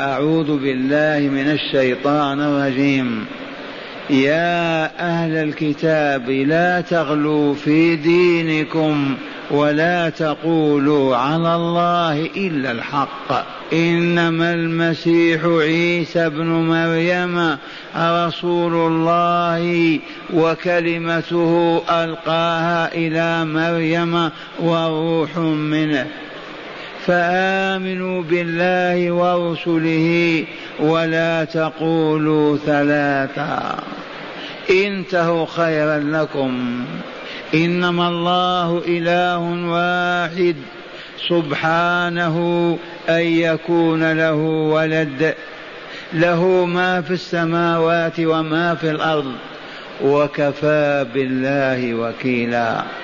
أعوذ بالله من الشيطان الرجيم. يا أهل الكتاب لا تغلوا في دينكم ولا تقولوا على الله إلا الحق. إنما المسيح عيسى ابن مريم رسول الله وكلمته ألقاها إلى مريم وروح منه. فآمنوا بالله ورسله ولا تقولوا ثلاثا انتهوا خيرا لكم. إنما الله إله واحد. سبحانه أن يكون له ولد. له ما في السماوات وما في الأرض. وكفى بالله وكيلا.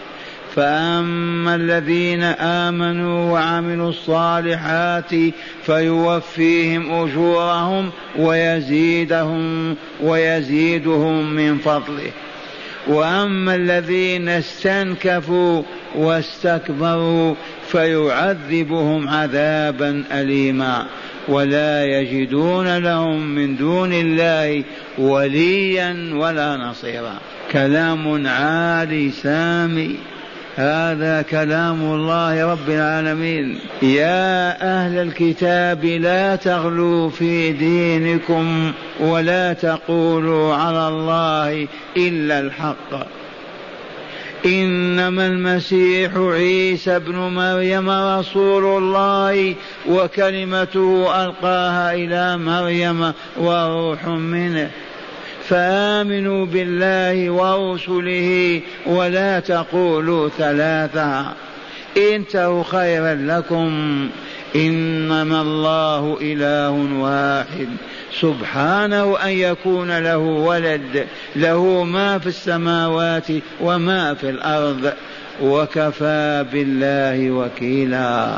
فأما الذين آمنوا وعملوا الصالحات فيوفيهم أجورهم ويزيدهم ويزيدهم من فضله. واما الذين استنكفوا واستكبروا فيعذبهم عذابا اليما. ولا يجدون لهم من دون الله وليا ولا نصيرا. كلام عالي سامي. هذا كلام الله رب العالمين. يا أهل الكتاب لا تغلوا في دينكم ولا تقولوا على الله إلا الحق. إنما المسيح عيسى ابن مريم رسول الله وكلمته ألقاها إلى مريم وروح منه. فآمنوا بالله ورسله ولا تقولوا ثلاثا انتهوا خيرا لكم. إنما الله إله واحد. سبحانه أن يكون له ولد. له ما في السماوات وما في الأرض. وكفى بالله وكيلا.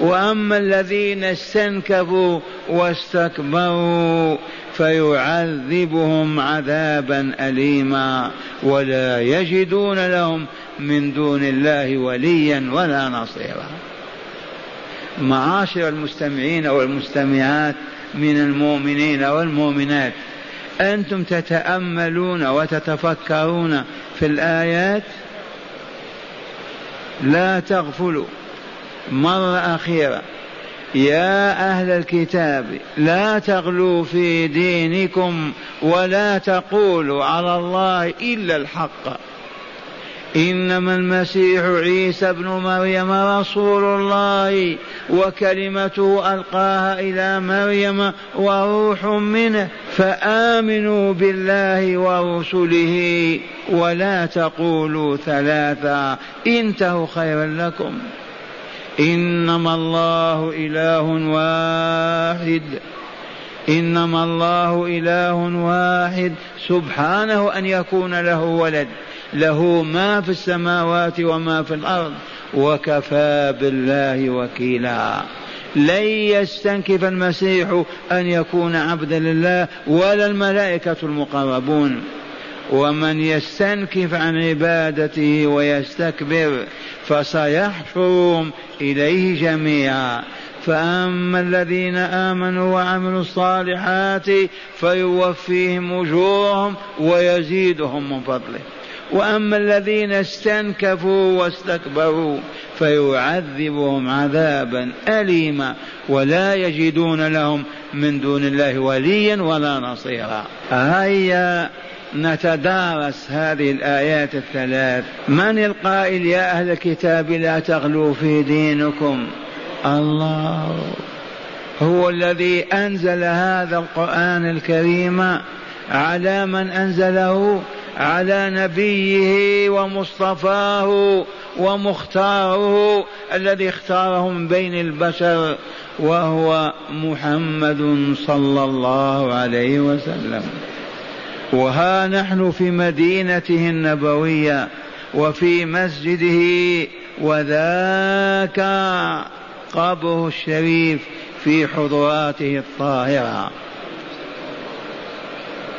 وأما الذين استنكفوا واستكبروا فيعذبهم عذابا اليما ولا يجدون لهم من دون الله وليا ولا نصيرا. معاشر المستمعين والمستمعات من المؤمنين والمؤمنات أنتم تتأملون وتتفكرون في الآيات؟ لا تغفلوا. مرة أخيرة. يا أهل الكتاب لا تغلوا في دينكم ولا تقولوا على الله إلا الحق. إنما المسيح عيسى ابن مريم رسول الله وكلمته ألقاها إلى مريم وروح منه فآمنوا بالله ورسله ولا تقولوا ثلاثا انتهوا خيرا لكم. إنما الله إله واحد. إنما الله إله واحد. سبحانه أن يكون له ولد. له ما في السماوات وما في الأرض. وكفى بالله وكيلا. لن يستنكف المسيح أن يكون عبدا لله ولا الملائكة المقربون. ومن يستنكف عن عبادته ويستكبر فسيحشرهم إليه جميعا. فأما الذين آمنوا وعملوا الصالحات فيوفيهم أجورهم ويزيدهم من فضله. وأما الذين استنكفوا واستكبروا فيعذبهم عذابا أليما ولا يجدون لهم من دون الله وليا ولا نصيرا. هيا نتدارس هذه الآيات الثلاث. من القائل يا أهل الكتاب لا تغلوا في دينكم؟ الله. هو الذي أنزل هذا القرآن الكريم على من أنزله؟ على نبيه ومصطفاه ومختاره الذي اختاره من بين البشر وهو محمد صلى الله عليه وسلم. وها نحن في مدينته النبوية وفي مسجده وذاك قبره الشريف في حضراته الطاهرة.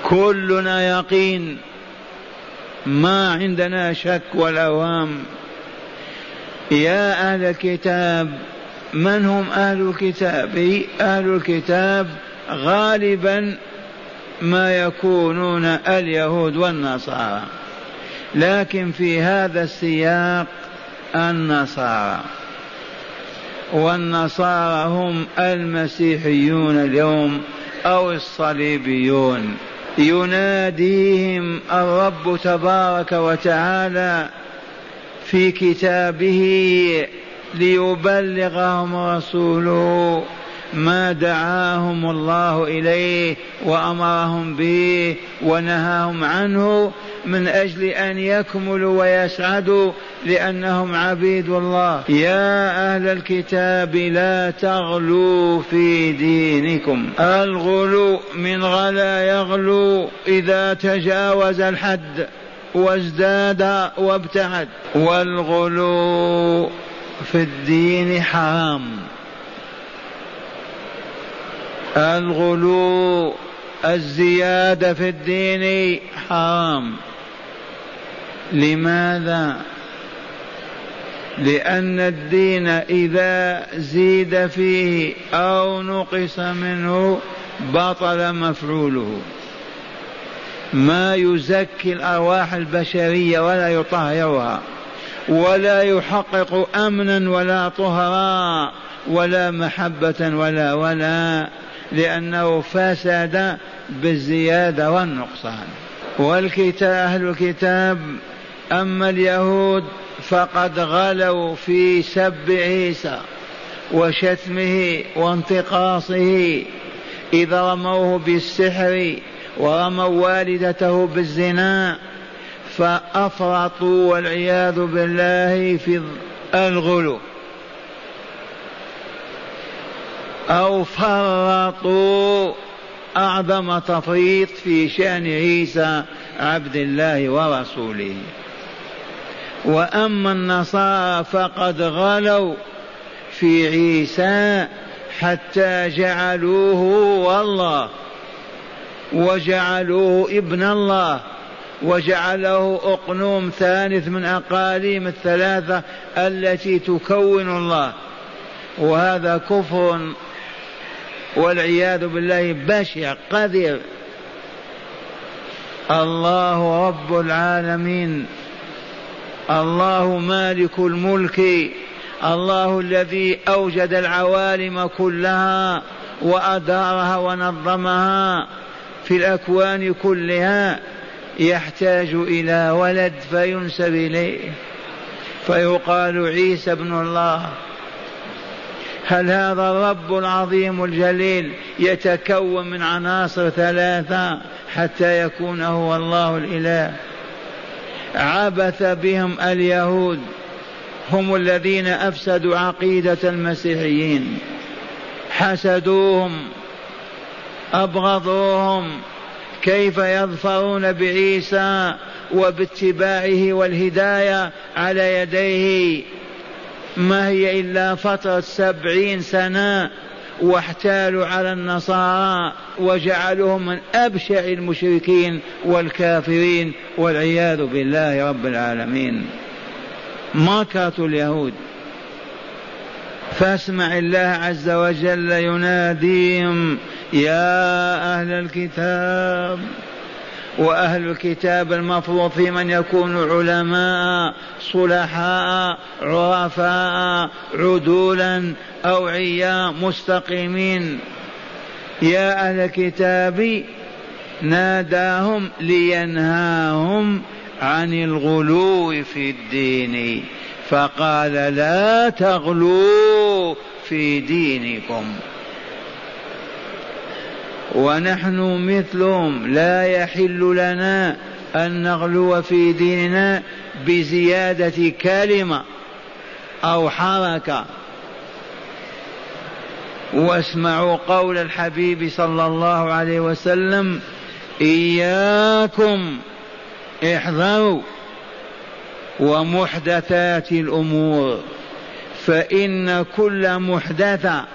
كلنا يقين ما عندنا شك ولا وهم. يا أهل الكتاب من هم أهل الكتاب؟ أهل الكتاب غالبا ما يكونون اليهود والنصارى. لكن في هذا السياق النصارى. والنصارى هم المسيحيون اليوم أو الصليبيون. يناديهم الرب تبارك وتعالى في كتابه ليبلغهم رسوله ما دعاهم الله إليه وأمرهم به ونهاهم عنه من أجل أن يكملوا ويسعدوا لأنهم عبيد الله. يا أهل الكتاب لا تغلوا في دينكم. الغلو من غلا يغلو إذا تجاوز الحد وازداد وابتعد. والغلو في الدين حرام. الغلو الزيادة في الدين حرام. لماذا؟ لأن الدين إذا زيد فيه أو نقص منه بطل مفعوله. ما يزكي الأرواح البشرية ولا يطهرها ولا يحقق أمنا ولا طهرا ولا محبة ولا ولا لأنه فسد بالزيادة والنقصان. والكتاب أهل الكتاب أما اليهود فقد غلوا في سب عيسى وشتمه وانتقاصه. إذا رموه بالسحر ورموا والدته بالزنا فأفرطوا والعياذ بالله في الغلو. أو فرطوا أعظم تفريط في شأن عيسى عبد الله ورسوله. وأما النصارى فقد غلوا في عيسى حتى جعلوه والله وجعلوه ابن الله وجعله أقنوم ثالث من أقاليم الثلاثة التي تكون الله. وهذا كفر والعياذ بالله بشع قذر. الله رب العالمين. الله مالك الملك. الله الذي أوجد العوالم كلها وأدارها ونظمها في الأكوان كلها. يحتاج إلى ولد فينسب إليه. فيقال عيسى ابن الله. هل هذا الرب العظيم الجليل يتكون من عناصر ثلاثة حتى يكون هو الله الإله؟ عبث بهم اليهود هم الذين أفسدوا عقيدة المسيحيين. حسدوهم أبغضوهم كيف يظفرون بعيسى وباتباعه والهداية على يديه. ما هي إلا فترة سبعين سنة واحتالوا على النصارى وجعلوهم من أبشع المشركين والكافرين والعياذ بالله رب العالمين. مكرة اليهود. فاسمع الله عز وجل يناديهم يا أهل الكتاب وأهل الكتاب المفروض في من يكون علماء صلحاء عرفاء عدولا أوعياء مستقيمين. يا أهل الكتاب ناداهم لينهاهم عن الغلو في الدين. فقال لا تغلوا في دينكم. ونحن مثلهم لا يحل لنا أن نغلو في ديننا بزيادة كلمة أو حركة. واسمعوا قول الحبيب صلى الله عليه وسلم إياكم احذروا ومحدثات الأمور فإن كل محدثة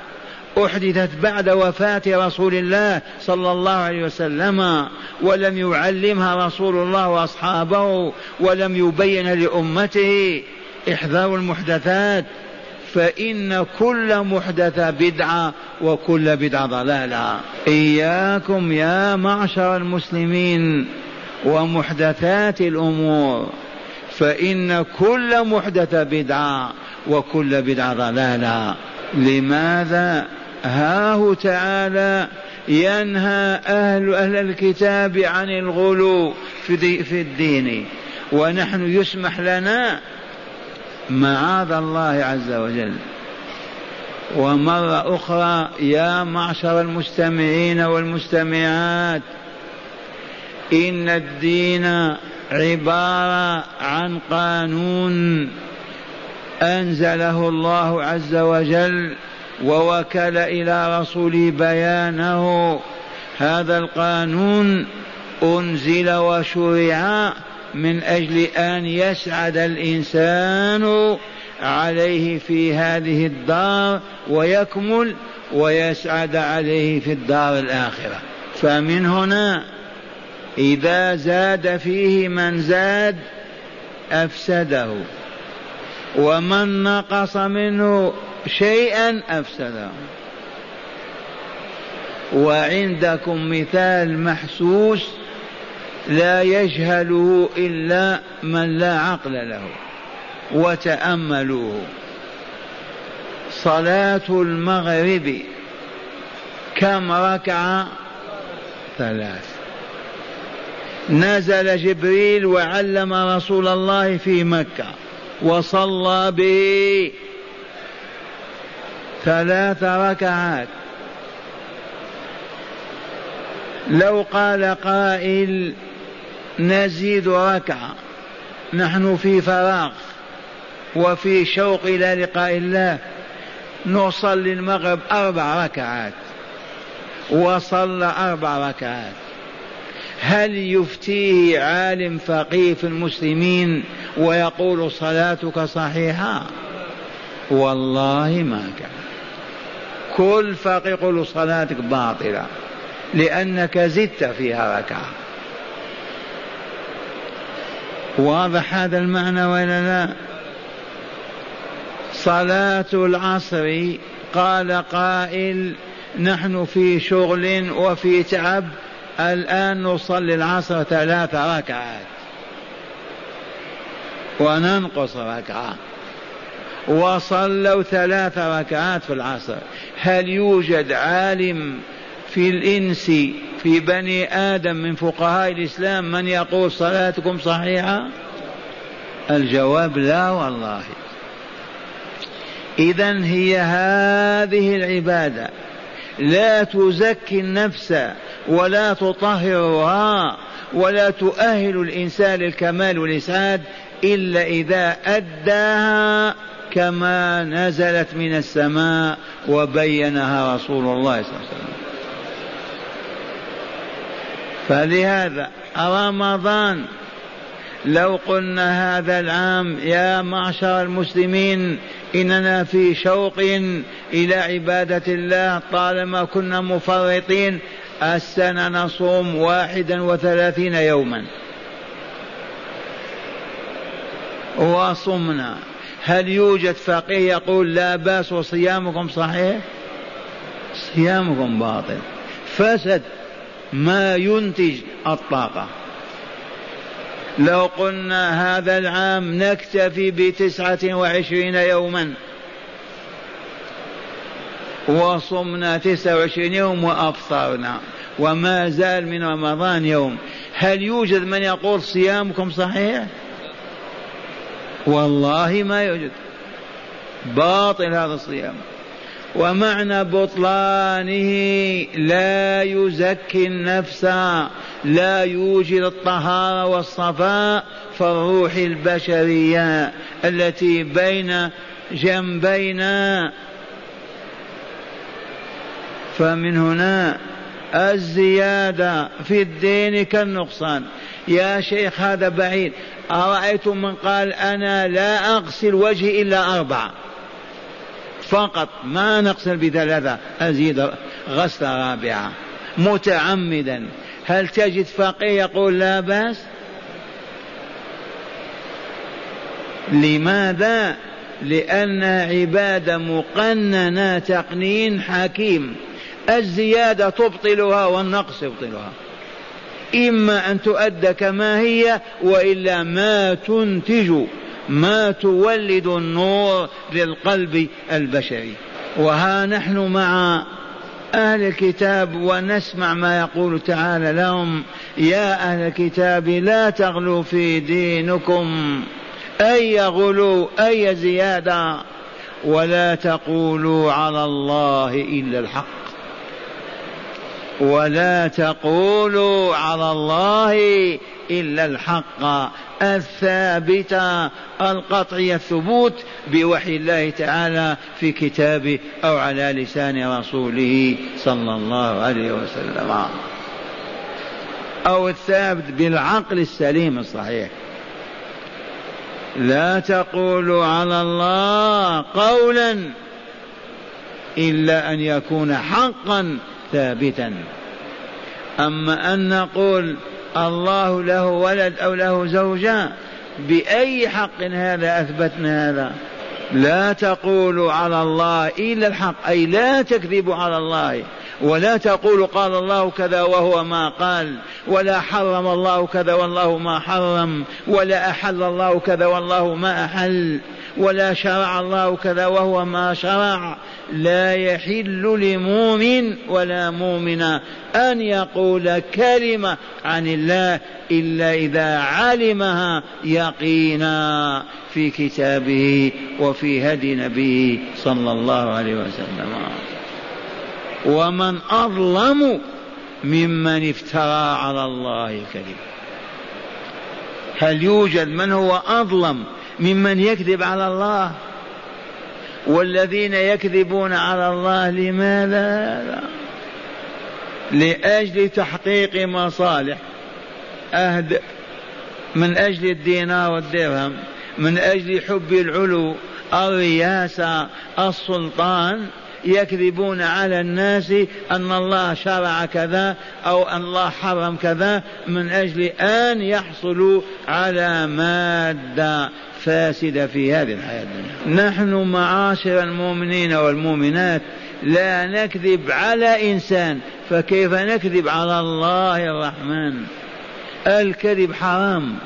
أحدثت بعد وفاة رسول الله صلى الله عليه وسلم ولم يعلمها رسول الله وأصحابه ولم يبين لأمته. احذروا المحدثات فإن كل محدثة بدعة وكل بدعة ضلالة. إياكم يا معشر المسلمين ومحدثات الأمور فإن كل محدثة بدعة وكل بدعة ضلالة. لماذا؟ هاه تعالى ينهى أهل أهل الكتاب عن الغلو في, في الدين. ونحن يسمح لنا معاذ الله عز وجل. ومرة أخرى يا معشر المستمعين والمستمعات إن الدين عبارة عن قانون أنزله الله عز وجل ووكل إلى رسوله بيانه هذا القانون أنزل وشرع من أجل أن يسعد الإنسان عليه في هذه الدار ويكمل ويسعد عليه في الدار الآخرة. فمن هنا إذا زاد فيه من زاد أفسده. ومن نقص منه شيئا أفسده وعندكم مثال محسوس لا يجهله إلا من لا عقل له وتأملوه. صلاة المغرب كم ركعة؟ ثلاث. نزل جبريل وعلم رسول الله في مكة وصلى به ثلاث ركعات. لو قال قائل نزيد ركعة نحن في فراغ وفي شوق إلى لقاء الله نصلي المغرب أربع ركعات وصلى أربع ركعات. هل يفتيه عالم فقيه في المسلمين ويقول صلاتك صحيحة؟ والله ما كان. كل فقيه يقول صلاتك باطلة لأنك زدت فيها ركعة. واضح هذا المعنى ولا لا؟ صلاة العصر قال قائل نحن في شغل وفي تعب الآن نصلي العصر ثلاث ركعات. وننقص ركعة. وصلوا ثلاث ركعات في العصر. هل يوجد عالم في الإنس في بني آدم من فقهاء الإسلام من يقول صلاتكم صحيحة؟ الجواب لا والله. إذا هي هذه العبادة. لا تزكي النفس ولا تطهرها ولا تؤهل الإنسان للكمال والإسعاد إلا إذا أداها كما نزلت من السماء وبينها رسول الله صلى الله عليه وسلم. فلهذا رمضان لو قلنا هذا العام يا معشر المسلمين إننا في شوق إلى عبادة الله طالما كنا مفرطين السنة نصوم واحدا وثلاثين يوما. وصمنا. هل يوجد فقيه يقول لا بأس وصيامكم صحيح؟ صيامكم باطل. فسد ما ينتج الطاقة. لو قلنا هذا العام نكتفي بتسعة وعشرين يوما وصمنا تسعة وعشرين يوم وأفطرنا وما زال من رمضان يوم هل يوجد من يقول صيامكم صحيح؟ والله ما يوجد باطل هذا الصيام. ومعنى بطلانه لا يزكي النفس لا يوجد الطهارة والصفاء فالروح البشرية التي بين جنبينا فمن هنا الزيادة في الدين كالنقصان. يا شيخ هذا بعيد. أرأيتم من قال أنا لا أغسل وجهي إلا أربعة فقط ما نغسل بثلاثة أزيد غسلة رابعة. متعمدا هل تجد فقيه يقول لا بأس؟ لماذا؟ لأن عبادة مقننة تقنين حكيم الزيادة تبطلها والنقص يبطلها. إما أن تؤدى كما هي وإلا ما تنتج ما تولد النور للقلب البشري. وها نحن مع أهل الكتاب ونسمع ما يقول تعالى لهم يا أهل الكتاب لا تغلوا في دينكم أي غلو أي زيادة ولا تقولوا على الله إلا الحق. ولا تقولوا على الله إلا الحق. الثابت القطعي الثبوت بوحي الله تعالى في كتابه أو على لسان رسوله صلى الله عليه وسلم. أو الثابت بالعقل السليم الصحيح. لا تقولوا على الله قولا إلا أن يكون حقا ثابتا. أما أن نقول الله له ولد أو له زوجة بأي حق هذا أثبتنا هذا؟ لا تقولوا على الله إلا الحق أي لا تكذبوا على الله. ولا تقول قال الله كذا وهو ما قال ولا حرم الله كذا والله ما حرم ولا أحل الله كذا والله ما أحل ولا شرع الله كذا وهو ما شرع. لا يحل لمؤمن ولا مؤمنة أن يقول كلمة عن الله إلا إذا علمها يقينا في كتابه وفي هدي نبيه صلى الله عليه وسلم. ومن أظلم ممن افترى على الله الكذب هل يوجد من هو أظلم ممن يكذب على الله؟ والذين يكذبون على الله لماذا؟ لأجل تحقيق مصالح. أهد من أجل الدينار والدرهم من أجل حب العلو الرياسة السلطان. يكذبون على الناس أن الله شرع كذا أو أن الله حرم كذا من أجل أن يحصلوا على مادة فاسدة في هذه الحياة الدنيا. نحن معاشر المؤمنين والمؤمنات لا نكذب على إنسان فكيف نكذب على الله الرحمن؟ الكذب حرام.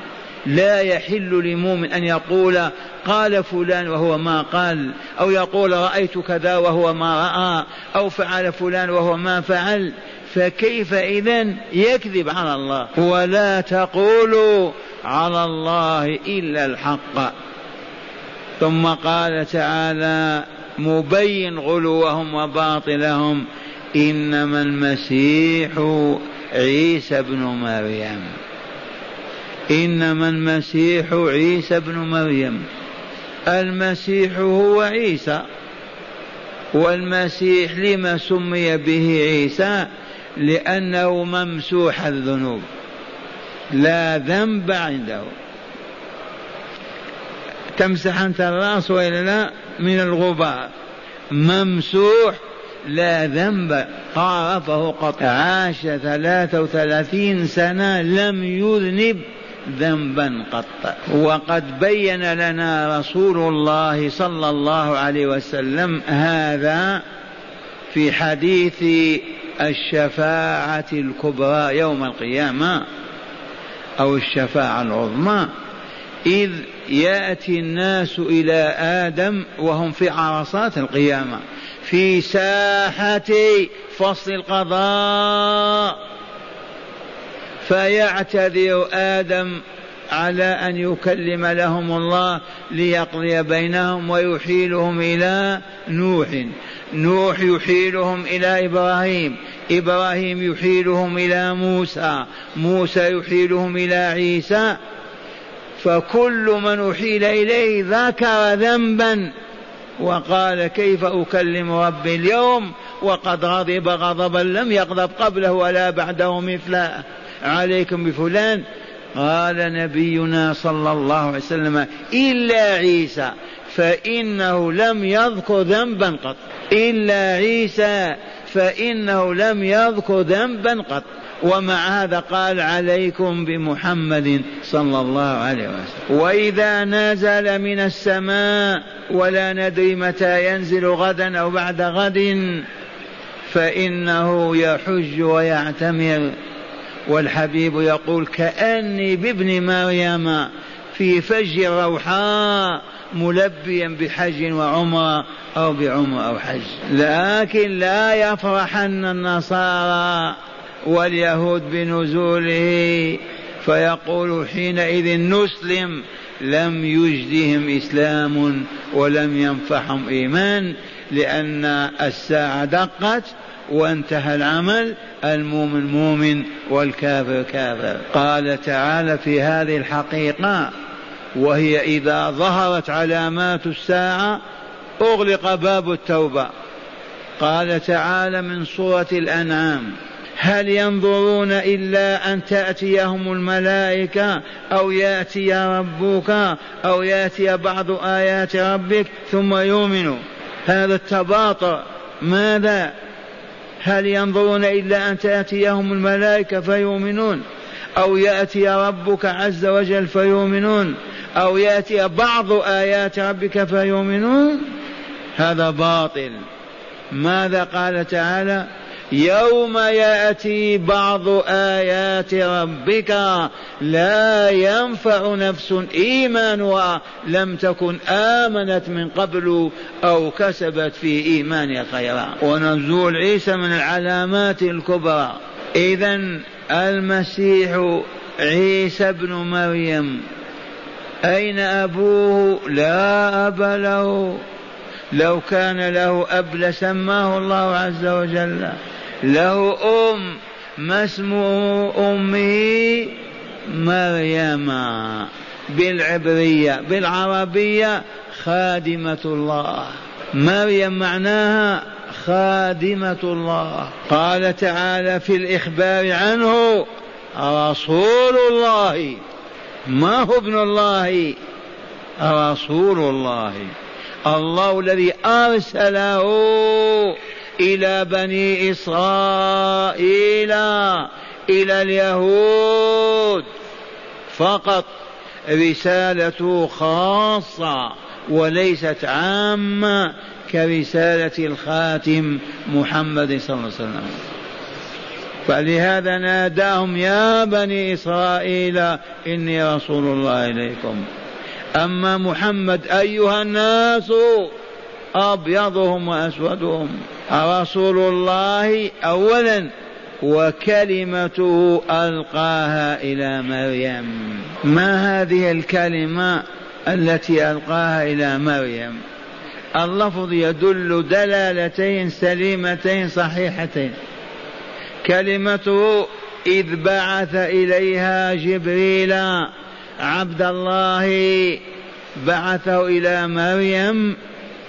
لا يحل لمؤمن أن يقول قال فلان وهو ما قال أو يقول رأيت كذا وهو ما رأى أو فعل فلان وهو ما فعل. فكيف إذا يكذب على الله؟ ولا تقولوا على الله إلا الحق. ثم قال تعالى مبين غلوهم وباطلهم إنما المسيح عيسى ابن مريم. إنما المسيح عيسى ابن مريم. المسيح هو عيسى. والمسيح لما سمي به عيسى؟ لأنه ممسوح الذنوب. لا ذنب عنده. تمسح أنت الرأس وإلا لا؟ من الغبار. ممسوح. لا ذنب. قارفه قط عاش ثلاثة وثلاثين سنة لم يذنب. ذنبا قط. وقد بين لنا رسول الله صلى الله عليه وسلم هذا في حديث الشفاعة الكبرى يوم القيامة أو الشفاعة العظمى. إذ يأتي الناس إلى آدم وهم في عرصات القيامة في ساحة فصل القضاء. فيعتذر آدم على أن يكلم لهم الله ليقضي بينهم ويحيلهم إلى نوح. نوح يحيلهم إلى إبراهيم. إبراهيم يحيلهم إلى موسى. موسى يحيلهم إلى عيسى. فكل من أحيل إليه ذكر ذنبا وقال كيف أكلم ربي اليوم وقد غضب غضبا لم يغضب قبله ولا بعده مثله. عليكم بفلان. قال نبينا صلى الله عليه وسلم إلا عيسى فإنه لم يذكر ذنبا قط. إلا عيسى فإنه لم يذكر ذنبا قط. ومع هذا قال عليكم بمحمد صلى الله عليه وسلم. وإذا نزل من السماء ولا ندري متى ينزل غدا أو بعد غد فإنه يحج ويعتمر. والحبيب يقول كأني بابن مريم في فج الروحاء ملبيا بحج وعمرة أو بعمرة أو حج. لكن لا يفرحن النصارى واليهود بنزوله. فيقول حينئذ نسلم لم يجدهم إسلام ولم ينفعهم إيمان لأن الساعة دقت وانتهى العمل المؤمن مؤمن والكافر كافر. قال تعالى في هذه الحقيقة وهي إذا ظهرت علامات الساعة أغلق باب التوبة. قال تعالى من سورة الأنعام هل ينظرون إلا أن تأتيهم الملائكة أو يأتي ربك أو يأتي بعض آيات ربك ثم يؤمنوا؟ هذا التباطؤ. ماذا؟ هل ينظرون إلا أن تأتيهم الملائكة فيؤمنون؟ أو يأتي ربك عز وجل فيؤمنون؟ أو يأتي بعض آيات ربك فيؤمنون؟ هذا باطل. ماذا قال تعالى؟ يوم يأتي بعض آيات ربك لا ينفع نفس إيمانها لم تكن آمنت من قبل أو كسبت في إيمانها خيرا. ونزول عيسى من العلامات الكبرى. اذا المسيح عيسى ابن مريم أين أبوه؟ لا أب له. لو كان له أب لسماه الله عز وجل. له أم ما اسم أمه مريم بالعبرية بالعربية خادمة الله. مريم معناها خادمة الله. قال تعالى في الإخبار عنه رسول الله. ما هو ابن الله؟ رسول الله. الله الذي أرسله. إلى بني إسرائيل إلى اليهود. فقط رسالته خاصة وليست عامة كرسالة الخاتم محمد صلى الله عليه وسلم. فلهذا ناداهم يا بني إسرائيل إني رسول الله إليكم. أما محمد أيها الناس أبيضهم وأسودهم. رسول الله أولا وكلمته ألقاها إلى مريم. ما هذه الكلمة التي ألقاها إلى مريم؟ اللفظ يدل دلالتين سليمتين صحيحتين. كلمته إذ بعث إليها جبريل عبد الله بعثه إلى مريم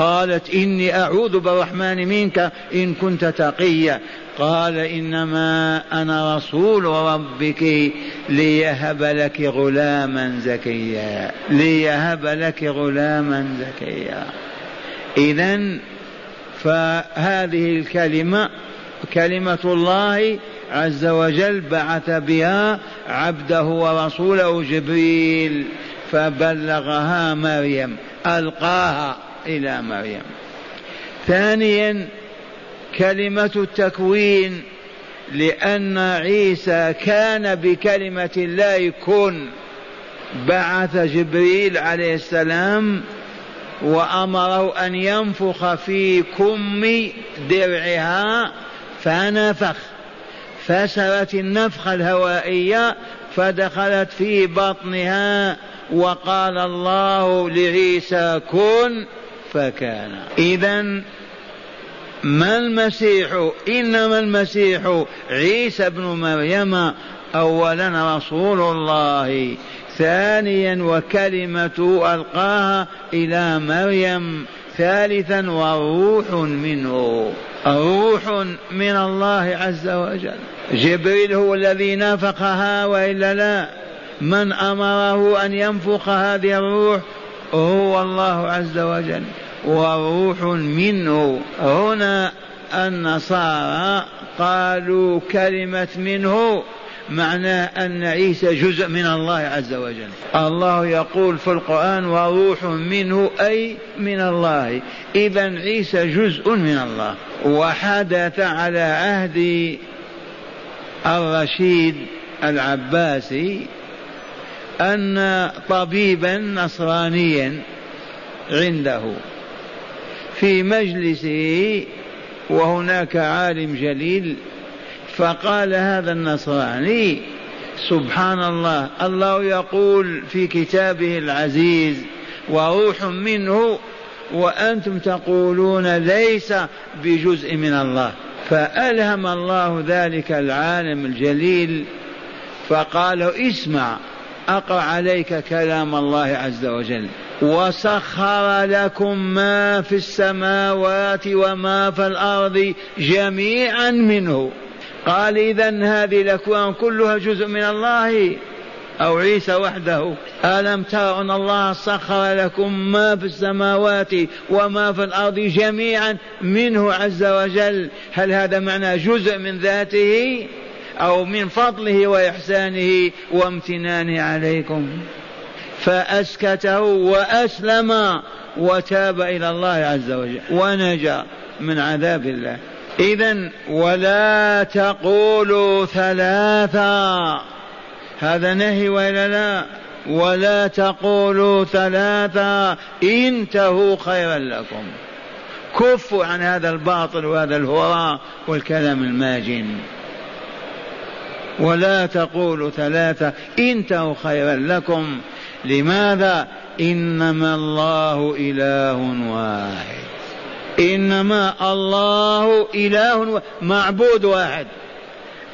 قالت إني أعوذ بالرحمن منك إن كنت تقيا. قال إنما أنا رسول ربك ليهب لك غلاما زكيا. ليهب لك غلاما زكيا. إذا فهذه الكلمة كلمة الله عز وجل بعث بها عبده ورسوله جبريل فبلغها مريم ألقاها. إلى مريم. ثانيا كلمة التكوين لأن عيسى كان بكلمة الله كن بعث جبريل عليه السلام وأمره أن ينفخ في كم درعها فنفخ. فسرت النفخة الهوائية فدخلت في بطنها وقال الله لعيسى كن فكان. إذا ما المسيح إنما المسيح عيسى بن مريم أولا رسول الله ثانيا وكلمة ألقاها إلى مريم ثالثا وروح منه. روح من الله عز وجل. جبريل هو الذي نفخها وإلا لا؟ من أمره أن ينفخ هذه الروح هو الله عز وجل وروح منه. هنا النصارى قالوا كلمة منه معناه أن عيسى جزء من الله عز وجل. الله يقول في القرآن وروح منه أي من الله. إذا عيسى جزء من الله. وحدث على عهد الرشيد العباسي أن طبيبا نصرانيا عنده في مجلسه وهناك عالم جليل فقال هذا النصراني سبحان الله الله يقول في كتابه العزيز وروح منه وأنتم تقولون ليس بجزء من الله. فألهم الله ذلك العالم الجليل فقال اسمع أقرأ عليك كلام الله عز وجل. وسخر لكم ما في السماوات وما في الأرض جميعا منه. قال إذا هذه الأكوان كلها جزء من الله أو عيسى وحده. ألم تروا أن الله سخر لكم ما في السماوات وما في الأرض جميعا منه عز وجل؟ هل هذا معنى جزء من ذاته؟ أو من فضله وإحسانه وامتنانه عليكم. فأسكته وأسلم وتاب إلى الله عز وجل ونجا من عذاب الله. إذا ولا تقولوا ثلاثا هذا نهي ولا لا؟ ولا تقولوا ثلاثا انتهوا خيرا لكم. كفوا عن هذا الباطل وهذا الهراء والكلام الماجن. ولا تقولوا ثلاثة انتهوا خيرا لكم. لماذا؟ إنما الله إله واحد. إنما الله إله معبود واحد.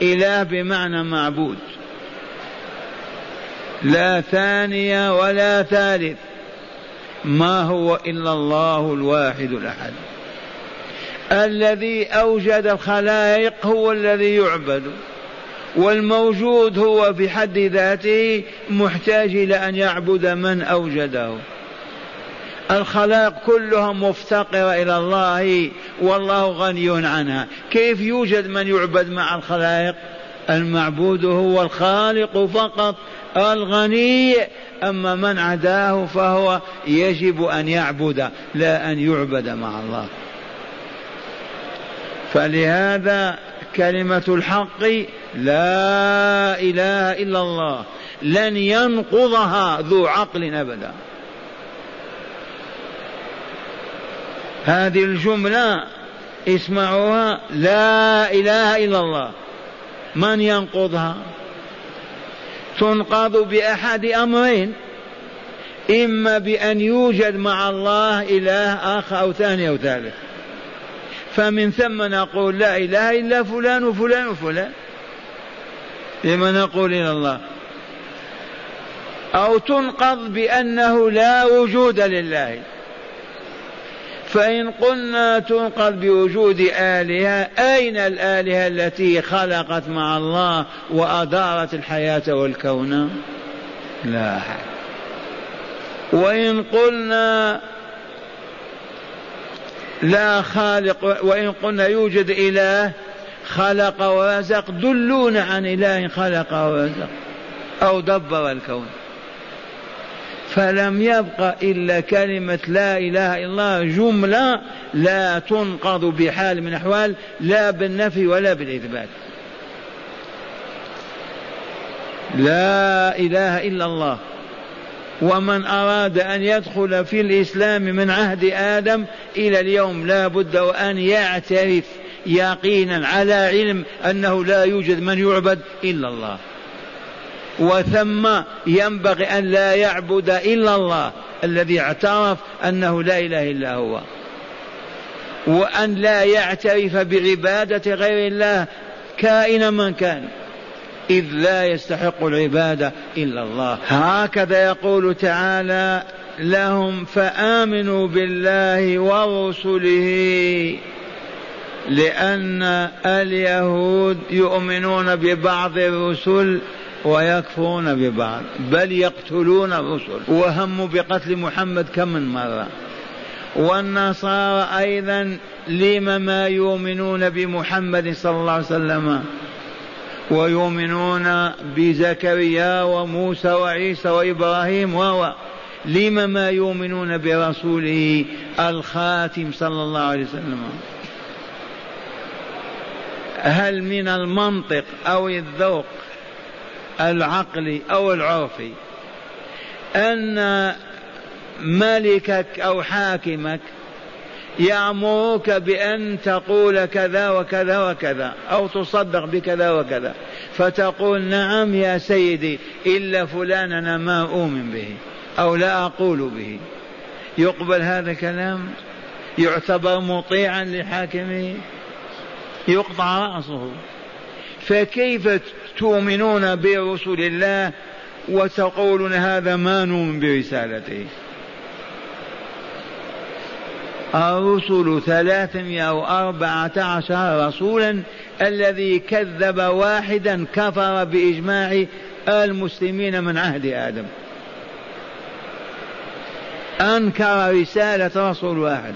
إله بمعنى معبود. لا ثانية ولا ثالث. ما هو إلا الله الواحد الأحد. الذي أوجد الخلائق هو الذي يعبد. والموجود هو في حد ذاته محتاج إلى أن يعبد من أوجده. الخلائق كلها مفتقرة إلى الله والله غني عنها. كيف يوجد من يعبد مع الخلائق؟ المعبود هو الخالق فقط الغني. أما من عداه فهو يجب أن يعبد لا أن يعبد مع الله. فلهذا كلمة الحق لا إله إلا الله. لن ينقضها ذو عقل أبدا. هذه الجملة اسمعوها. لا إله إلا الله. من ينقضها؟ تنقض بأحد أمرين. إما بأن يوجد مع الله إله آخر أو ثاني أو ثالث. فمن ثم نقول لا إله إلا فلان وفلان وفلان. لما نقول إلى الله. أو تنقض بأنه لا وجود لله. فإن قلنا تنقل بوجود آلهة أين الآلهة التي خلقت مع الله وأدارت الحياة والكون؟ لا. وإن قلنا لا خالق وإن قلنا يوجد إله خلق ورزق دلونا عن إله خلق ورزق أو دبر الكون. فلم يبق إلا كلمة لا إله إلا الله جملة لا تنقض بحال من الأحوال لا بالنفي ولا بالإثبات. لا إله إلا الله. ومن أراد أن يدخل في الإسلام من عهد آدم إلى اليوم لا بد وأن يعترف يقينا على علم أنه لا يوجد من يعبد إلا الله. وثم ينبغي أن لا يعبد إلا الله الذي اعترف أنه لا إله إلا هو. وأن لا يعترف بعبادة غير الله كائنا من كان. إذ لا يستحق العبادة إلا الله. هكذا يقول تعالى لهم فآمنوا بالله ورسله لأن اليهود يؤمنون ببعض الرسل ويكفرون ببعض بل يقتلون الرسل. وهموا بقتل محمد كم من مرة؟ والنصارى أيضا لم ما يؤمنون بمحمد صلى الله عليه وسلم. ويؤمنون بزكريا وموسى وعيسى وإبراهيم و لم ما يؤمنون برسوله الخاتم صلى الله عليه وسلم. هل من المنطق أو الذوق العقلي أو العرفي أن ملكك أو حاكمك يأمرك بأن تقول كذا وكذا وكذا أو تصدق بكذا وكذا. فتقول نعم يا سيدي إلا فلان أنا ما أؤمن به أو لا أقول به. يقبل هذا الكلام؟ يعتبر مطيعا لحاكمه يقطع رأسه. فكيف تؤمنون برسول الله وتقولون هذا ما نؤمن برسالته؟ الرسل ثلاثمائة وأربعة عشر رسولا الذي كذب واحدا كفر بإجماع المسلمين من عهد آدم. أنكر رسالة رسول واحد.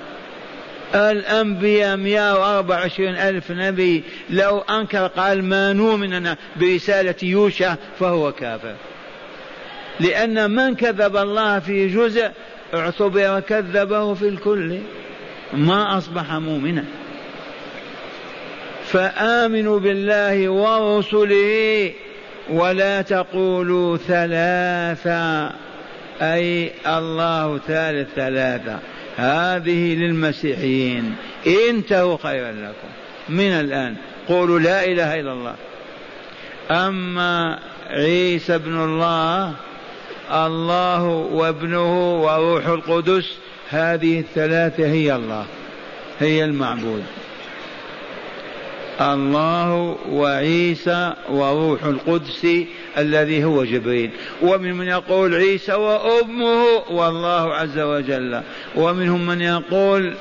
الأنبياء 124 ألف نبي لو أنكر قال ما نؤمن برسالة يوشع فهو كافر. لأن من كذب الله في جزء اعتبر كذبه في الكل. ما أصبح مؤمنا. فآمنوا بالله ورسله ولا تقولوا ثلاثة. أي الله ثالث ثلاثة. هذه للمسيحيين. انتهوا خيرا لكم. من الآن. قولوا لا إله إلا الله. أما عيسى ابن الله الله وابنه وروح القدس هذه الثلاثة هي الله هي المعبود. الله وعيسى وروح القدس الذي هو جبريل. ومن من يقول عيسى وأمه والله عز وجل. ومنهم من يقول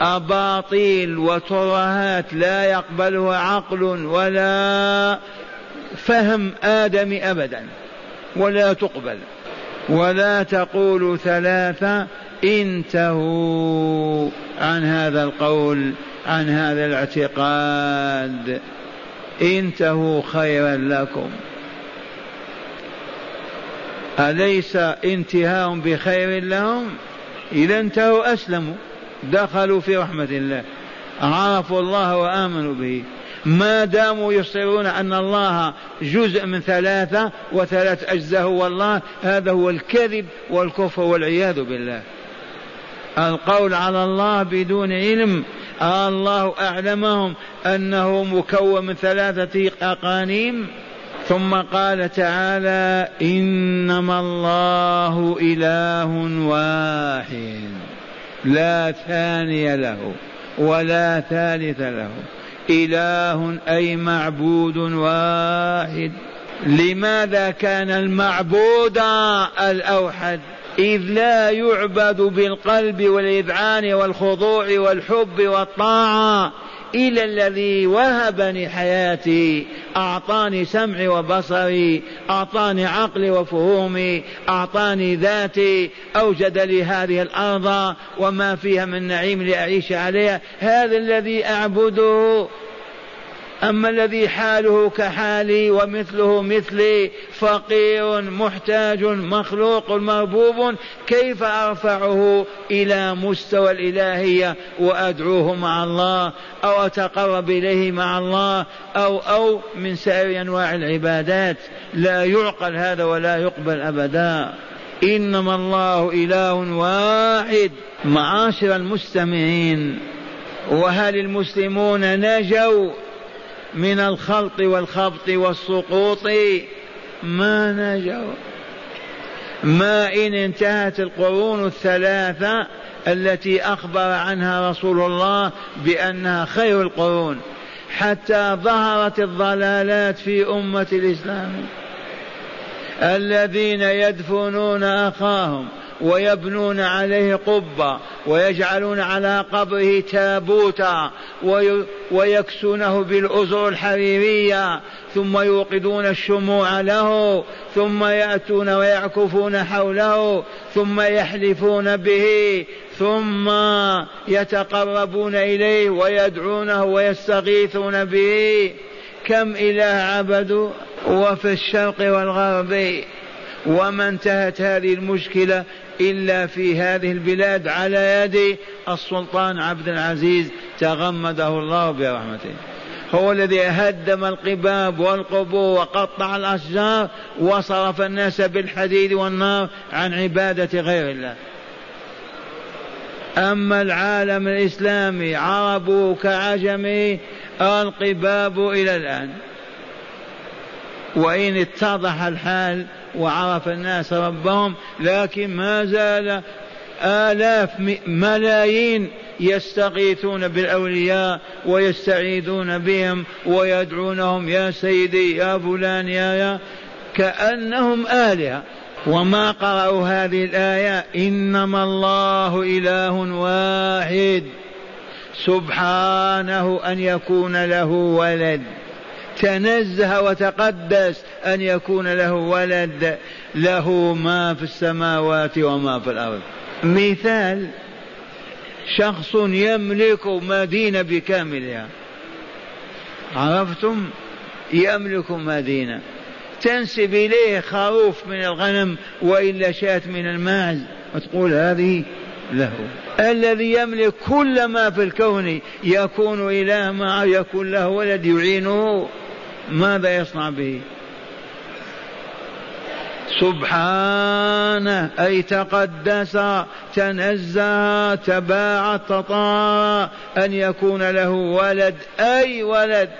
أباطيل وترهات لا يقبلها عقل ولا فهم آدم أبدا ولا تقبل ولا تقولوا ثلاثة انتهوا عن هذا القول عن هذا الاعتقاد. انتهوا خيرا لكم. أليس انتهاء بخير لهم؟ إذا انتهوا أسلموا دخلوا في رحمة الله. عرفوا الله وآمنوا به. ما داموا يصرون أن الله جزء من ثلاثة وثلاث أجزاء هو الله هذا هو الكذب والكفر والعياذ بالله. القول على الله بدون علم. الله أعلمهم أنه مكون من ثلاثة أقانيم. ثم قال تعالى إنما الله إله واحد. لا ثاني له ولا ثالث له. إله أي معبود واحد. لماذا كان المعبود الأوحد؟ إذ لا يعبد بالقلب والإذعان والخضوع والحب والطاعة إلى الذي وهبني حياتي أعطاني سمعي وبصري أعطاني عقلي وفهومي أعطاني ذاتي أوجد لي هذه الأرض وما فيها من نعيم لأعيش عليها. هذا الذي أعبده. أما الذي حاله كحالي ومثله مثلي فقير محتاج مخلوق مربوب كيف أرفعه إلى مستوى الإلهية وأدعوه مع الله أو أتقرب إليه مع الله أو أو من سائر أنواع العبادات؟ لا يعقل هذا ولا يقبل أبدا. إنما الله إله واحد. معاشر المستمعين وهل المسلمون نجوا من الخلط والخبط والسقوط ما نجوا. ما إن انتهت القرون الثلاثة التي أخبر عنها رسول الله بأنها خير القرون حتى ظهرت الضلالات في أمة الإسلام. الذين يدفنون أخاهم ويبنون عليه قبة ويجعلون على قبره تابوتا ويكسونه بالأزر الحريرية ثم يوقدون الشموع له ثم يأتون ويعكفون حوله ثم يحلفون به ثم يتقربون إليه ويدعونه ويستغيثون به. كم إله عبدوا وفي الشرق والغرب؟ وما انتهت هذه المشكلة إلا في هذه البلاد على يد السلطان عبد العزيز تغمده الله برحمته. هو الذي هدم القباب والقبور وقطع الأشجار وصرف الناس بالحديد والنار عن عبادة غير الله. أما العالم الإسلامي عرب كعجم القباب إلى الآن. وإن اتضح الحال وعرف الناس ربهم لكن ما زال آلاف ملايين يستغيثون بالأولياء ويستعيذون بهم ويدعونهم يا سيدي يا فلان يا يا كأنهم آلهة. وما قرأوا هذه الآية إنما الله إله واحد سبحانه أن يكون له ولد. تنزه وتقدس أن يكون له ولد له ما في السماوات وما في الأرض. مثال شخص يملك مدينة بكاملها. عرفتم؟ يملك مدينة. تنسب إليه خروف من الغنم وإلا شاة من الماعز وتقول هذه له. الذي يملك كل ما في الكون يكون إله معه يكون له ولد يعينه. ماذا يصنع به؟ سبحانه أي تقدس تنزه تباعد تطارى أن يكون له ولد أي ولد.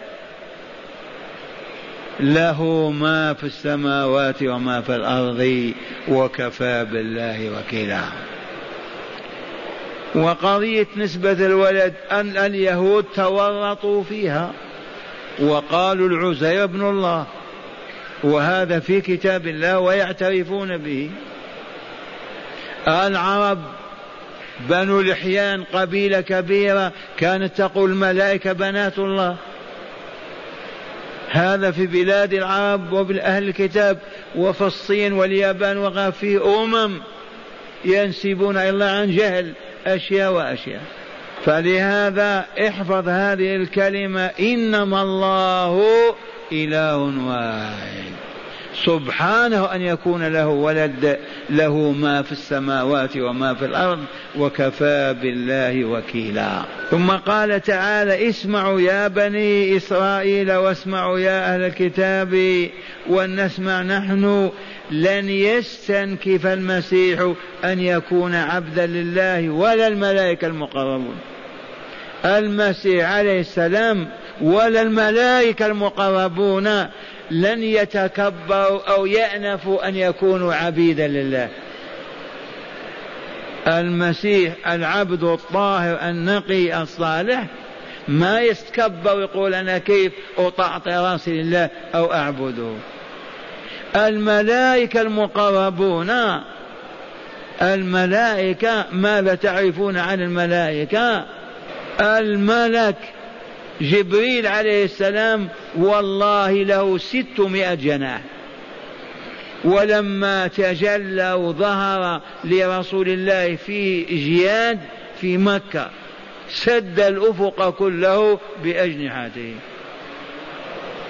له ما في السماوات وما في الأرض وكفى بالله وكيلا. وقضية نسبة الولد أن اليهود تورطوا فيها. وقالوا العزير ابن الله. وهذا في كتاب الله ويعترفون به. العرب بنو لحيان قبيلة كبيرة كانت تقول الملائكة بنات الله. هذا في بلاد العرب وبالأهل الكتاب وفي الصين واليابان وغير في أمم ينسبون إلى الله عن جهل أشياء وأشياء. فلهذا احفظ هذه الكلمة إنما الله إله واحد. سبحانه أن يكون له ولد له ما في السماوات وما في الأرض وكفى بالله وكيلا. ثم قال تعالى اسمعوا يا بني إسرائيل واسمعوا يا أهل الكتاب ولنسمع نحن. لن يستنكف المسيح أن يكون عبدا لله ولا الملائكة المقربون. المسيح عليه السلام ولا الملائكة المقربون لن يتكبروا أو يأنفوا أن يكونوا عبيدا لله. المسيح العبد الطاهر النقي الصالح ما يتكبر يقول أنا كيف أطعطي رأسي لله أو أعبده. الملائكة المقربون الملائكة ماذا تعرفون عن الملائكة؟ الملك جبريل عليه السلام والله له ستمائة جناح. ولما تجلى وظهر لرسول الله في جياد في مكة سد الأفق كله بأجنحته.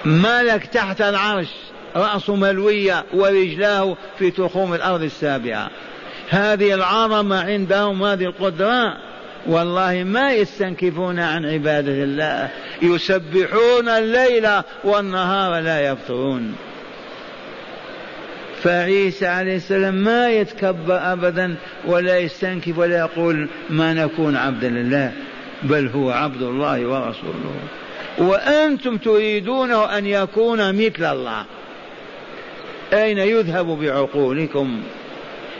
ملك تحت العرش رأسه ملوية ورجلاه في تخوم الأرض السابعة. هذه العظمة عندهم هذه القدرة والله ما يستنكفون عن عبادة الله. يسبحون الليل والنهار لا يفترون فعيسى عليه السلام ما يتكبر أبدا ولا يستنكف ولا يقول ما نكون عبدا لله بل هو عبد الله ورسوله. وأنتم تريدونه أن يكون مثل الله. أين يذهب بعقولكم؟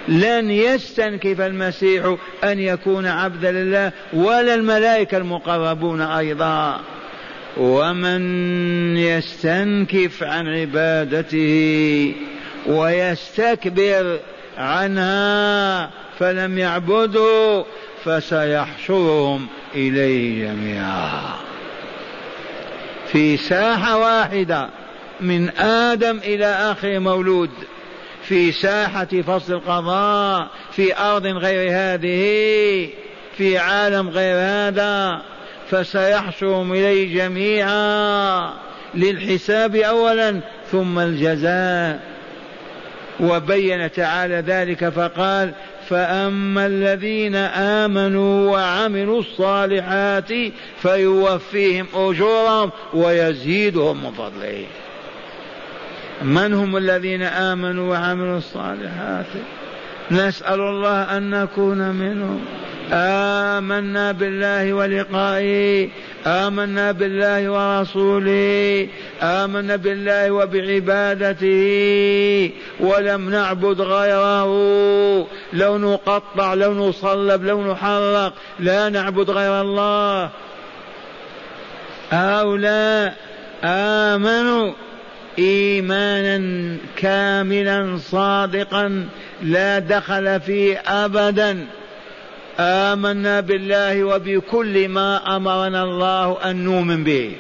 لن يستنكف المسيح أن يكون عبدا لله ولا الملائكة المقربون أيضا. ومن يستنكف عن عبادته ويستكبر عنها فلم يعبدوا فسيحشرهم إليه جميعا. في ساحة واحدة من آدم إلى آخر مولود. في ساحة فصل القضاء في أرض غير هذه في عالم غير هذا فسيحشرهم إليه جميعا للحساب أولا ثم الجزاء. وبين تعالى ذلك فقال فأما الذين آمنوا وعملوا الصالحات فيوفيهم أجورهم ويزيدهم من فضله. من هم الذين آمنوا وعملوا الصالحات؟ نسأل الله أن نكون منهم. آمنا بالله ولقائه. آمنا بالله ورسوله. آمنا بالله وبعبادته. ولم نعبد غيره. لو نقطع لو نصلب لو نحرق لا نعبد غير الله. هؤلاء آمنوا. إيمانا كاملا صادقا لا دخل فيه أبدا. آمنا بالله وبكل ما أمرنا الله أن نؤمن به.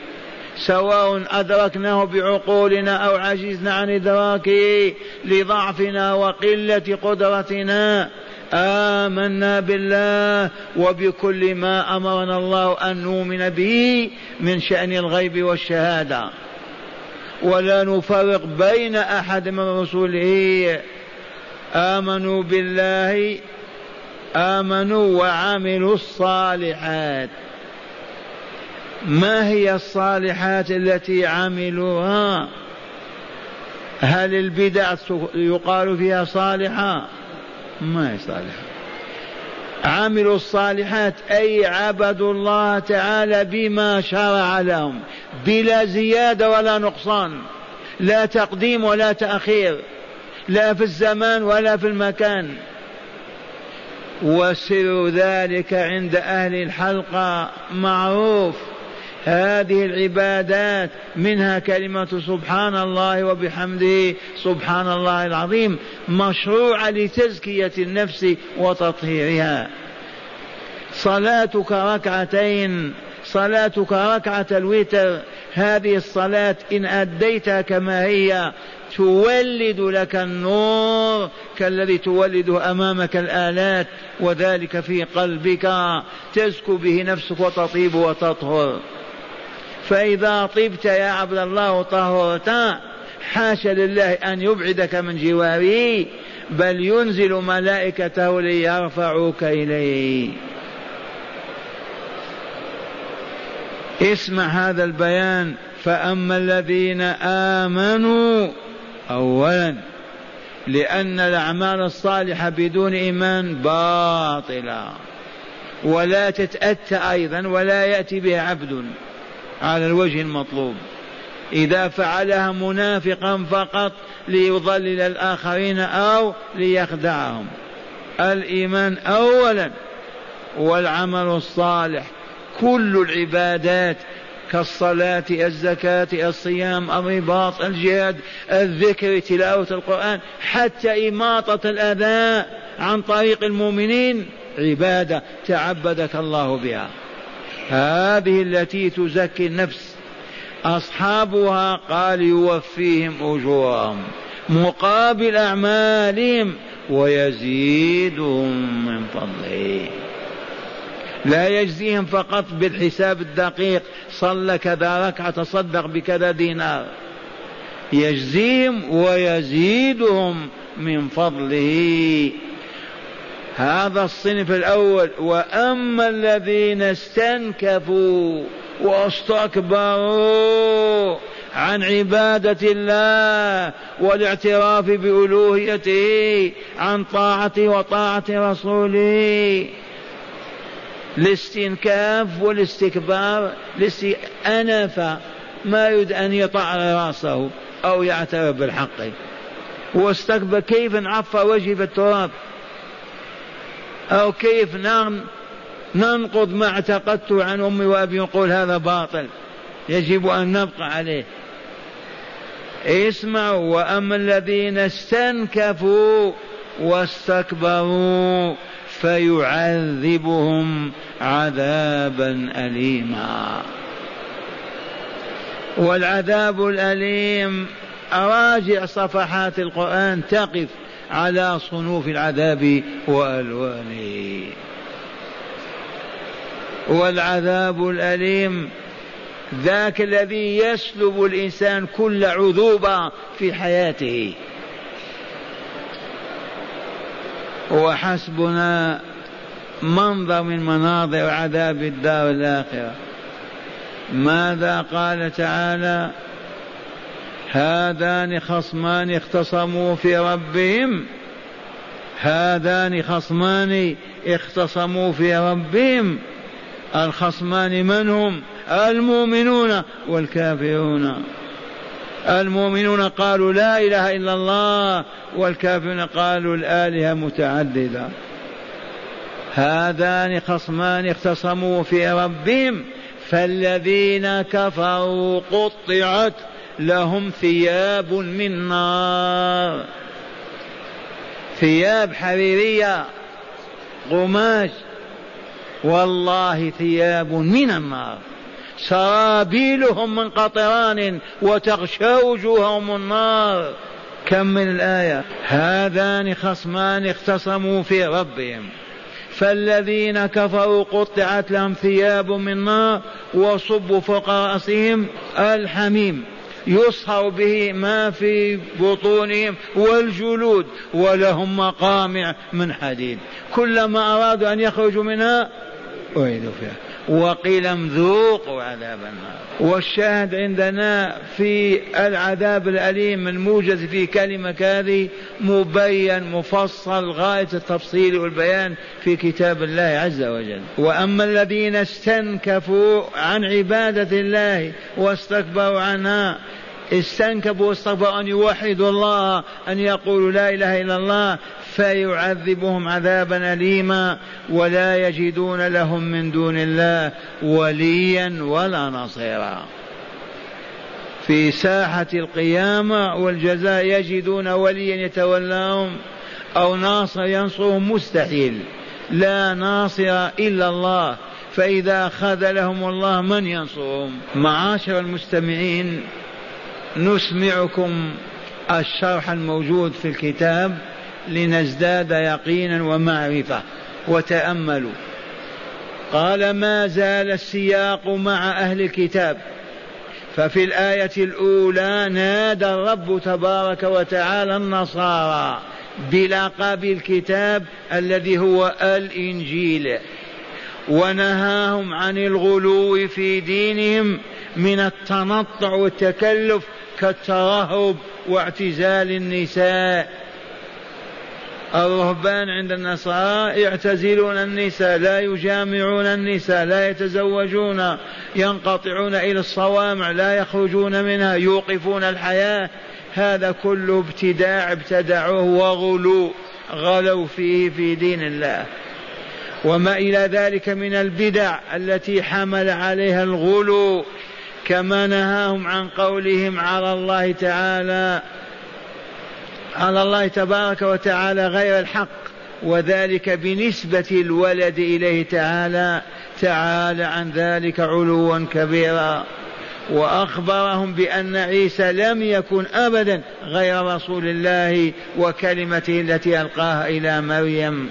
سواء أدركناه بعقولنا أو عجزنا عن إدراكه لضعفنا وقلة قدرتنا آمنا بالله وبكل ما أمرنا الله أن نؤمن به من شأن الغيب والشهادة. ولا نفرق بين أحد من رسله. آمنوا بالله آمنوا وعملوا الصالحات. ما هي الصالحات التي عملوها؟ هل البدع يقال فيها صالحة؟ ما هي صالحة. عملوا الصالحات أي عبدوا الله تعالى بما شرع لهم. بلا زيادة ولا نقصان. لا تقديم ولا تأخير. لا في الزمان ولا في المكان. وسر ذلك عند أهل الحلقة معروف. هذه العبادات منها كلمة سبحان الله وبحمده سبحان الله العظيم مشروعة لتزكية النفس وتطهيرها. صلاتك ركعتين صلاتك ركعة الوتر هذه الصلاة إن أديتها كما هي تولد لك النور كالذي تولده أمامك الآلات وذلك في قلبك تزكو به نفسك وتطيب وتطهر. فإذا طبت يا عبد الله وطهرت حاشا لله أن يبعدك من جواره بل ينزل ملائكته ليرفعوك إليه. اسمع هذا البيان فأما الذين آمنوا أولا لأن الأعمال الصالحة بدون إيمان باطلة. ولا تتأتى أيضا ولا يأتي بها عبد. على الوجه المطلوب. إذا فعلها منافقا فقط ليضلل الآخرين أو ليخدعهم. الإيمان أولا والعمل الصالح. كل العبادات كالصلاة الزكاة الصيام الرباط الجهاد الذكر تلاوة القرآن حتى إماطة الأذى عن طريق المؤمنين. عبادة تعبدك الله بها. هذه التي تزكي النفس. أصحابها قال يوفيهم أجورهم مقابل أعمالهم ويزيدهم من فضله. لا يجزيهم فقط بالحساب الدقيق صلى كذا ركعة تصدق بكذا دينار. يجزيهم ويزيدهم من فضله. هذا الصنف الأول وأما الذين استنكفوا واستكبروا عن عبادة الله والاعتراف بألوهيته عن طاعته وطاعة رسوله. الاستنكاف والاستكبار أنف ما يريد أن يطع رأسه أو يعترف بالحق. واستكبر كيف نعفى وجهه بالتراب أو كيف ننقض ما اعتقدت عن أمي وأبي يقول هذا باطل. يجب أن نبقى عليه. اسمعوا وأما الذين استنكفوا واستكبروا فيعذبهم عذابا أليما. والعذاب الأليم أراجع صفحات القرآن تقف. على صنوف العذاب وألوانه والعذاب الأليم ذاك الذي يسلب الإنسان كل عذوبة في حياته. وحسبنا منظر من مناظر عذاب الدار الآخرة. ماذا قال تعالى؟ هذان خصمان اختصموا في ربهم. هذان خصمان اختصموا في ربهم. الخصمان من هم؟ المؤمنون والكافرون. المؤمنون قالوا لا إله إلا الله والكافرون قالوا الآلهة متعددة. هذان خصمان اختصموا في ربهم. فالذين كفروا قطعت لهم ثياب من نار. ثياب حريرية قماش. والله ثياب من النار. سرابيلهم من قطران وتغشى وجوههم النار. كم من الآية؟ هذان خصمان اختصموا في ربهم. فالذين كفروا قطعت لهم ثياب من نار وصبوا فوق رأسهم الحميم. يصهر به ما في بطونهم والجلود ولهم مقامع من حديد. كلما أرادوا أن يخرجوا منها أعيدوا فيها. وقيل ذوقوا عذاب النار. والشاهد عندنا في العذاب الأليم الموجز في كلمة هذه مبين مفصل غاية التفصيل والبيان في كتاب الله عز وجل. وأما الذين استنكفوا عن عبادة الله واستكبروا عنها استنكبوا واستكبروا أن يوحدوا الله أن يقولوا لا إله إلا الله فيعذبهم عذابا أليما ولا يجدون لهم من دون الله وليا ولا نصيرا. في ساحة القيامة والجزاء يجدون وليا يتولاهم أو ناصر ينصرهم مستحيل. لا ناصر إلا الله. فإذا خذلهم الله من ينصرهم؟ معاشر المستمعين نسمعكم الشرح الموجود في الكتاب. لنزداد يقينا ومعرفة. وتأملوا. قال ما زال السياق مع أهل الكتاب. ففي الآية الأولى نادى الرب تبارك وتعالى النصارى بلقب الكتاب الذي هو الإنجيل ونهاهم عن الغلو في دينهم من التنطع والتكلف كالترهب واعتزال النساء. الرهبان عند النصارى يعتزلون النساء لا يجامعون النساء لا يتزوجون ينقطعون إلى الصوامع لا يخرجون منها يوقفون الحياة. هذا كله ابتداع ابتدعوه وغلو غلوا فيه في دين الله. وما إلى ذلك من البدع التي حمل عليها الغلو كما نهاهم عن قولهم على الله تعالى على الله تبارك وتعالى غير الحق وذلك بنسبة الولد إليه تعالى تعالى عن ذلك علوا كبيرا. وأخبرهم بأن عيسى لم يكن ابدا غير رسول الله وكلمته التي ألقاها إلى مريم.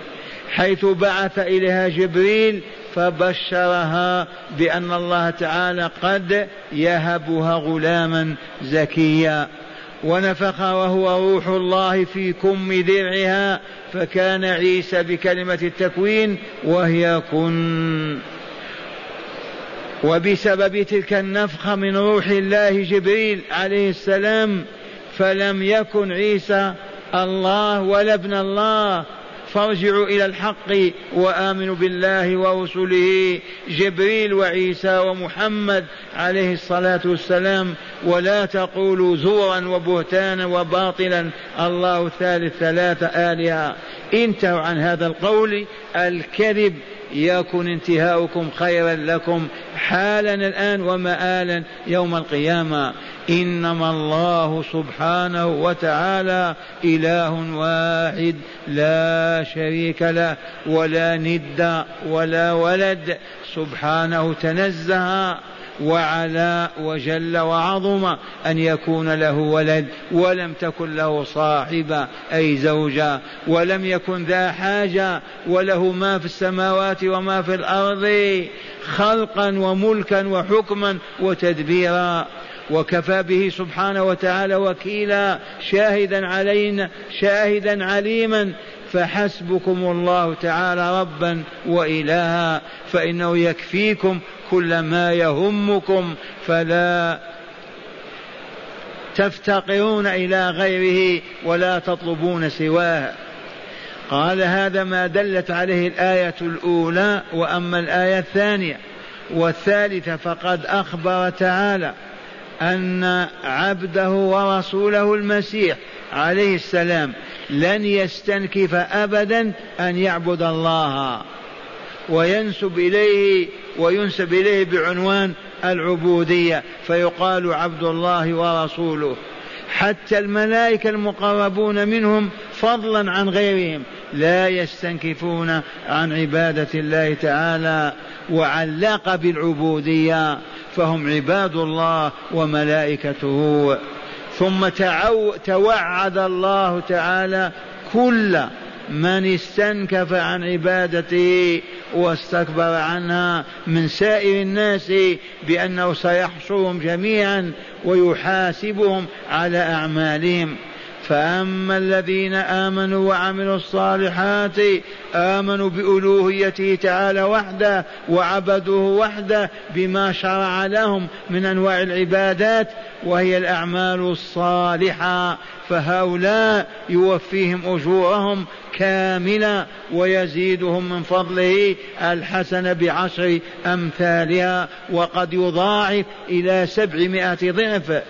حيث بعث إليها جبريل فبشرها بأن الله تعالى قد يهبها غلاما زكيا. ونفخ وهو روح الله في كم درعها فكان عيسى بكلمة التكوين وهي كن. وبسبب تلك النفخة من روح الله جبريل عليه السلام فلم يكن عيسى الله ولا ابن الله فارجعوا إلى الحق وآمنوا بالله ورسله. جبريل وعيسى ومحمد عليه الصلاة والسلام ولا تقولوا زورا وبهتانا وباطلا. الله ثالث ثلاثة آلهة. انتهوا عن هذا القول. الكذب يكن انتهاؤكم خيرا لكم حالا الآن ومآلا يوم القيامة. إنما الله سبحانه وتعالى إله واحد لا شريك له ولا ند ولا ولد. سبحانه تنزه. وعلا وجل وعظم أن يكون له ولد ولم تكن له صاحبة أي زوجة ولم يكن ذا حاجة وله ما في السماوات وما في الأرض خلقا وملكا وحكما وتدبيرا وكفى به سبحانه وتعالى وكيلا شاهدا علينا شاهدا عليما فحسبكم الله تعالى ربا وإلها فإنه يكفيكم كل ما يهمكم فلا تفتقرون إلى غيره ولا تطلبون سواه. قال هذا ما دلت عليه الآية الأولى وأما الآية الثانية. والثالثة فقد أخبر تعالى أن عبده ورسوله المسيح عليه السلام لن يستنكف ابدا أن يعبد الله وينسب إليه وينسب إليه بعنوان العبودية فيقال عبد الله ورسوله. حتى الملائكة المقربون منهم فضلا عن غيرهم لا يستنكفون عن عبادة الله تعالى وعلق بالعبوديه فهم عباد الله وملائكته. ثم توعد الله تعالى كل من استنكف عن عبادته واستكبر عنها من سائر الناس بأنه سيحشرهم جميعا ويحاسبهم على أعمالهم. فأما الذين آمنوا وعملوا الصالحات آمنوا بألوهيته تعالى وحده وعبدوه وحده بما شرع لهم من أنواع العبادات وهي الأعمال الصالحة فهؤلاء يوفيهم أجورهم كاملة ويزيدهم من فضله الحسنة بعشر أمثالها وقد يضاعف إلى سبعمائة ضعف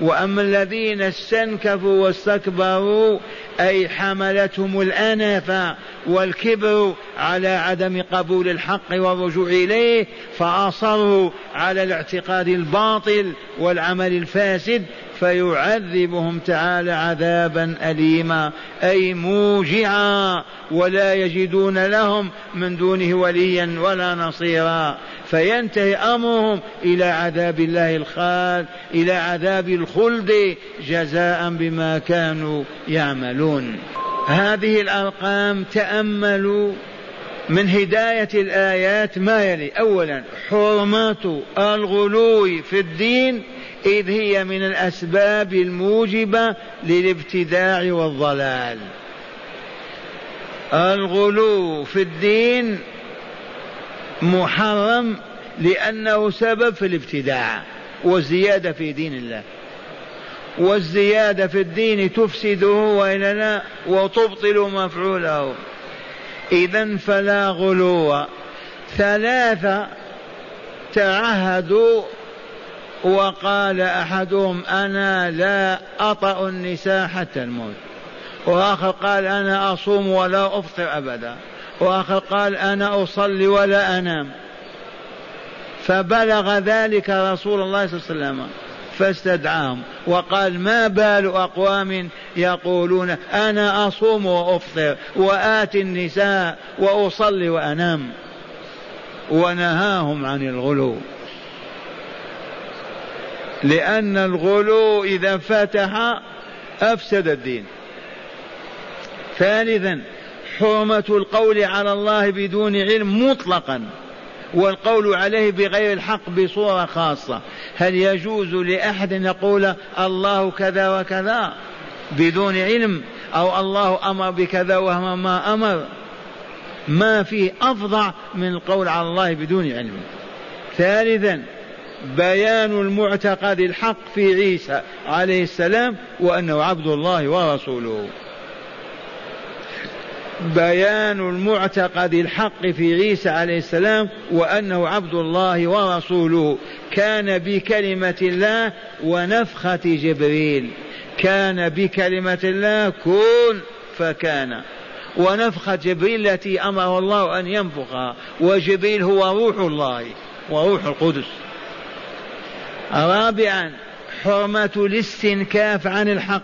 وأما الذين استنكفوا واستكبروا أي حملتهم الانفه والكبر على عدم قبول الحق والرجوع إليه فأصروا على الاعتقاد الباطل والعمل الفاسد فيعذبهم تعالى عذابا اليما. أي موجعا ولا يجدون لهم من دونه وليا ولا نصيرا. فينتهي أمرهم إلى عذاب الله الخال إلى عذاب الخلد جزاء بما كانوا يعملون. هذه الأرقام تأملوا من هداية الآيات ما يلي؟ اولا حرمات الغلو في الدين إذ هي من الأسباب الموجبة للابتداع والضلال. الغلو في الدين محرم لأنه سبب في الابتداع والزيادة في دين الله. والزيادة في الدين تفسده وإلا لا وتبطل مفعوله. إذا فلا غلو. ثلاثة تعهدوا وقال أحدهم أنا لا أطأ النساء حتى الموت. وآخر قال أنا أصوم ولا أفطر أبدا. وآخر قال أنا أصلي ولا أنام. فبلغ ذلك رسول الله صلى الله عليه وسلم فاستدعاهم. وقال ما بال أقوام يقولون أنا أصوم وأفطر واتي النساء وأصلي وأنام. ونهاهم عن الغلو. لأن الغلو إذا فتح أفسد الدين. ثالثا حرمة القول على الله بدون علم مطلقا والقول عليه بغير الحق بصورة خاصة. هل يجوز لأحد أن يقول الله كذا وكذا بدون علم أو الله أمر بكذا وهو ما أمر؟ ما فيه أفظع من القول على الله بدون علم. ثالثا بيان المعتقد الحق في عيسى عليه السلام وأنه عبد الله ورسوله. بيان المعتقد الحق في عيسى عليه السلام وأنه عبد الله ورسوله. كان بكلمة الله ونفخة جبريل. كان بكلمة الله كن فكان. ونفخة جبريل التي أمره الله أن ينفخها وجبريل هو روح الله وروح القدس. رابعا حرمة الاستنكاف عن الحق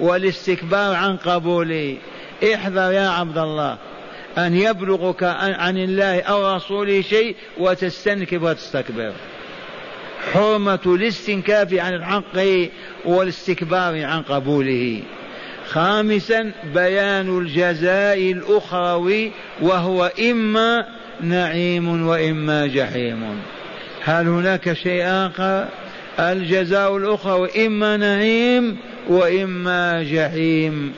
والاستكبار عن قبوله. احذر يا عبد الله أن يبلغك عن الله أو رسوله شيء وتستنكف وتستكبر. حرمة الاستنكاف عن الحق والاستكبار عن قبوله. خامسا بيان الجزاء الأخروي وهو إما نعيم وإما جحيم. هل هناك شيء آخر؟ الجزاء الأخروي إما نعيم وإما جحيم.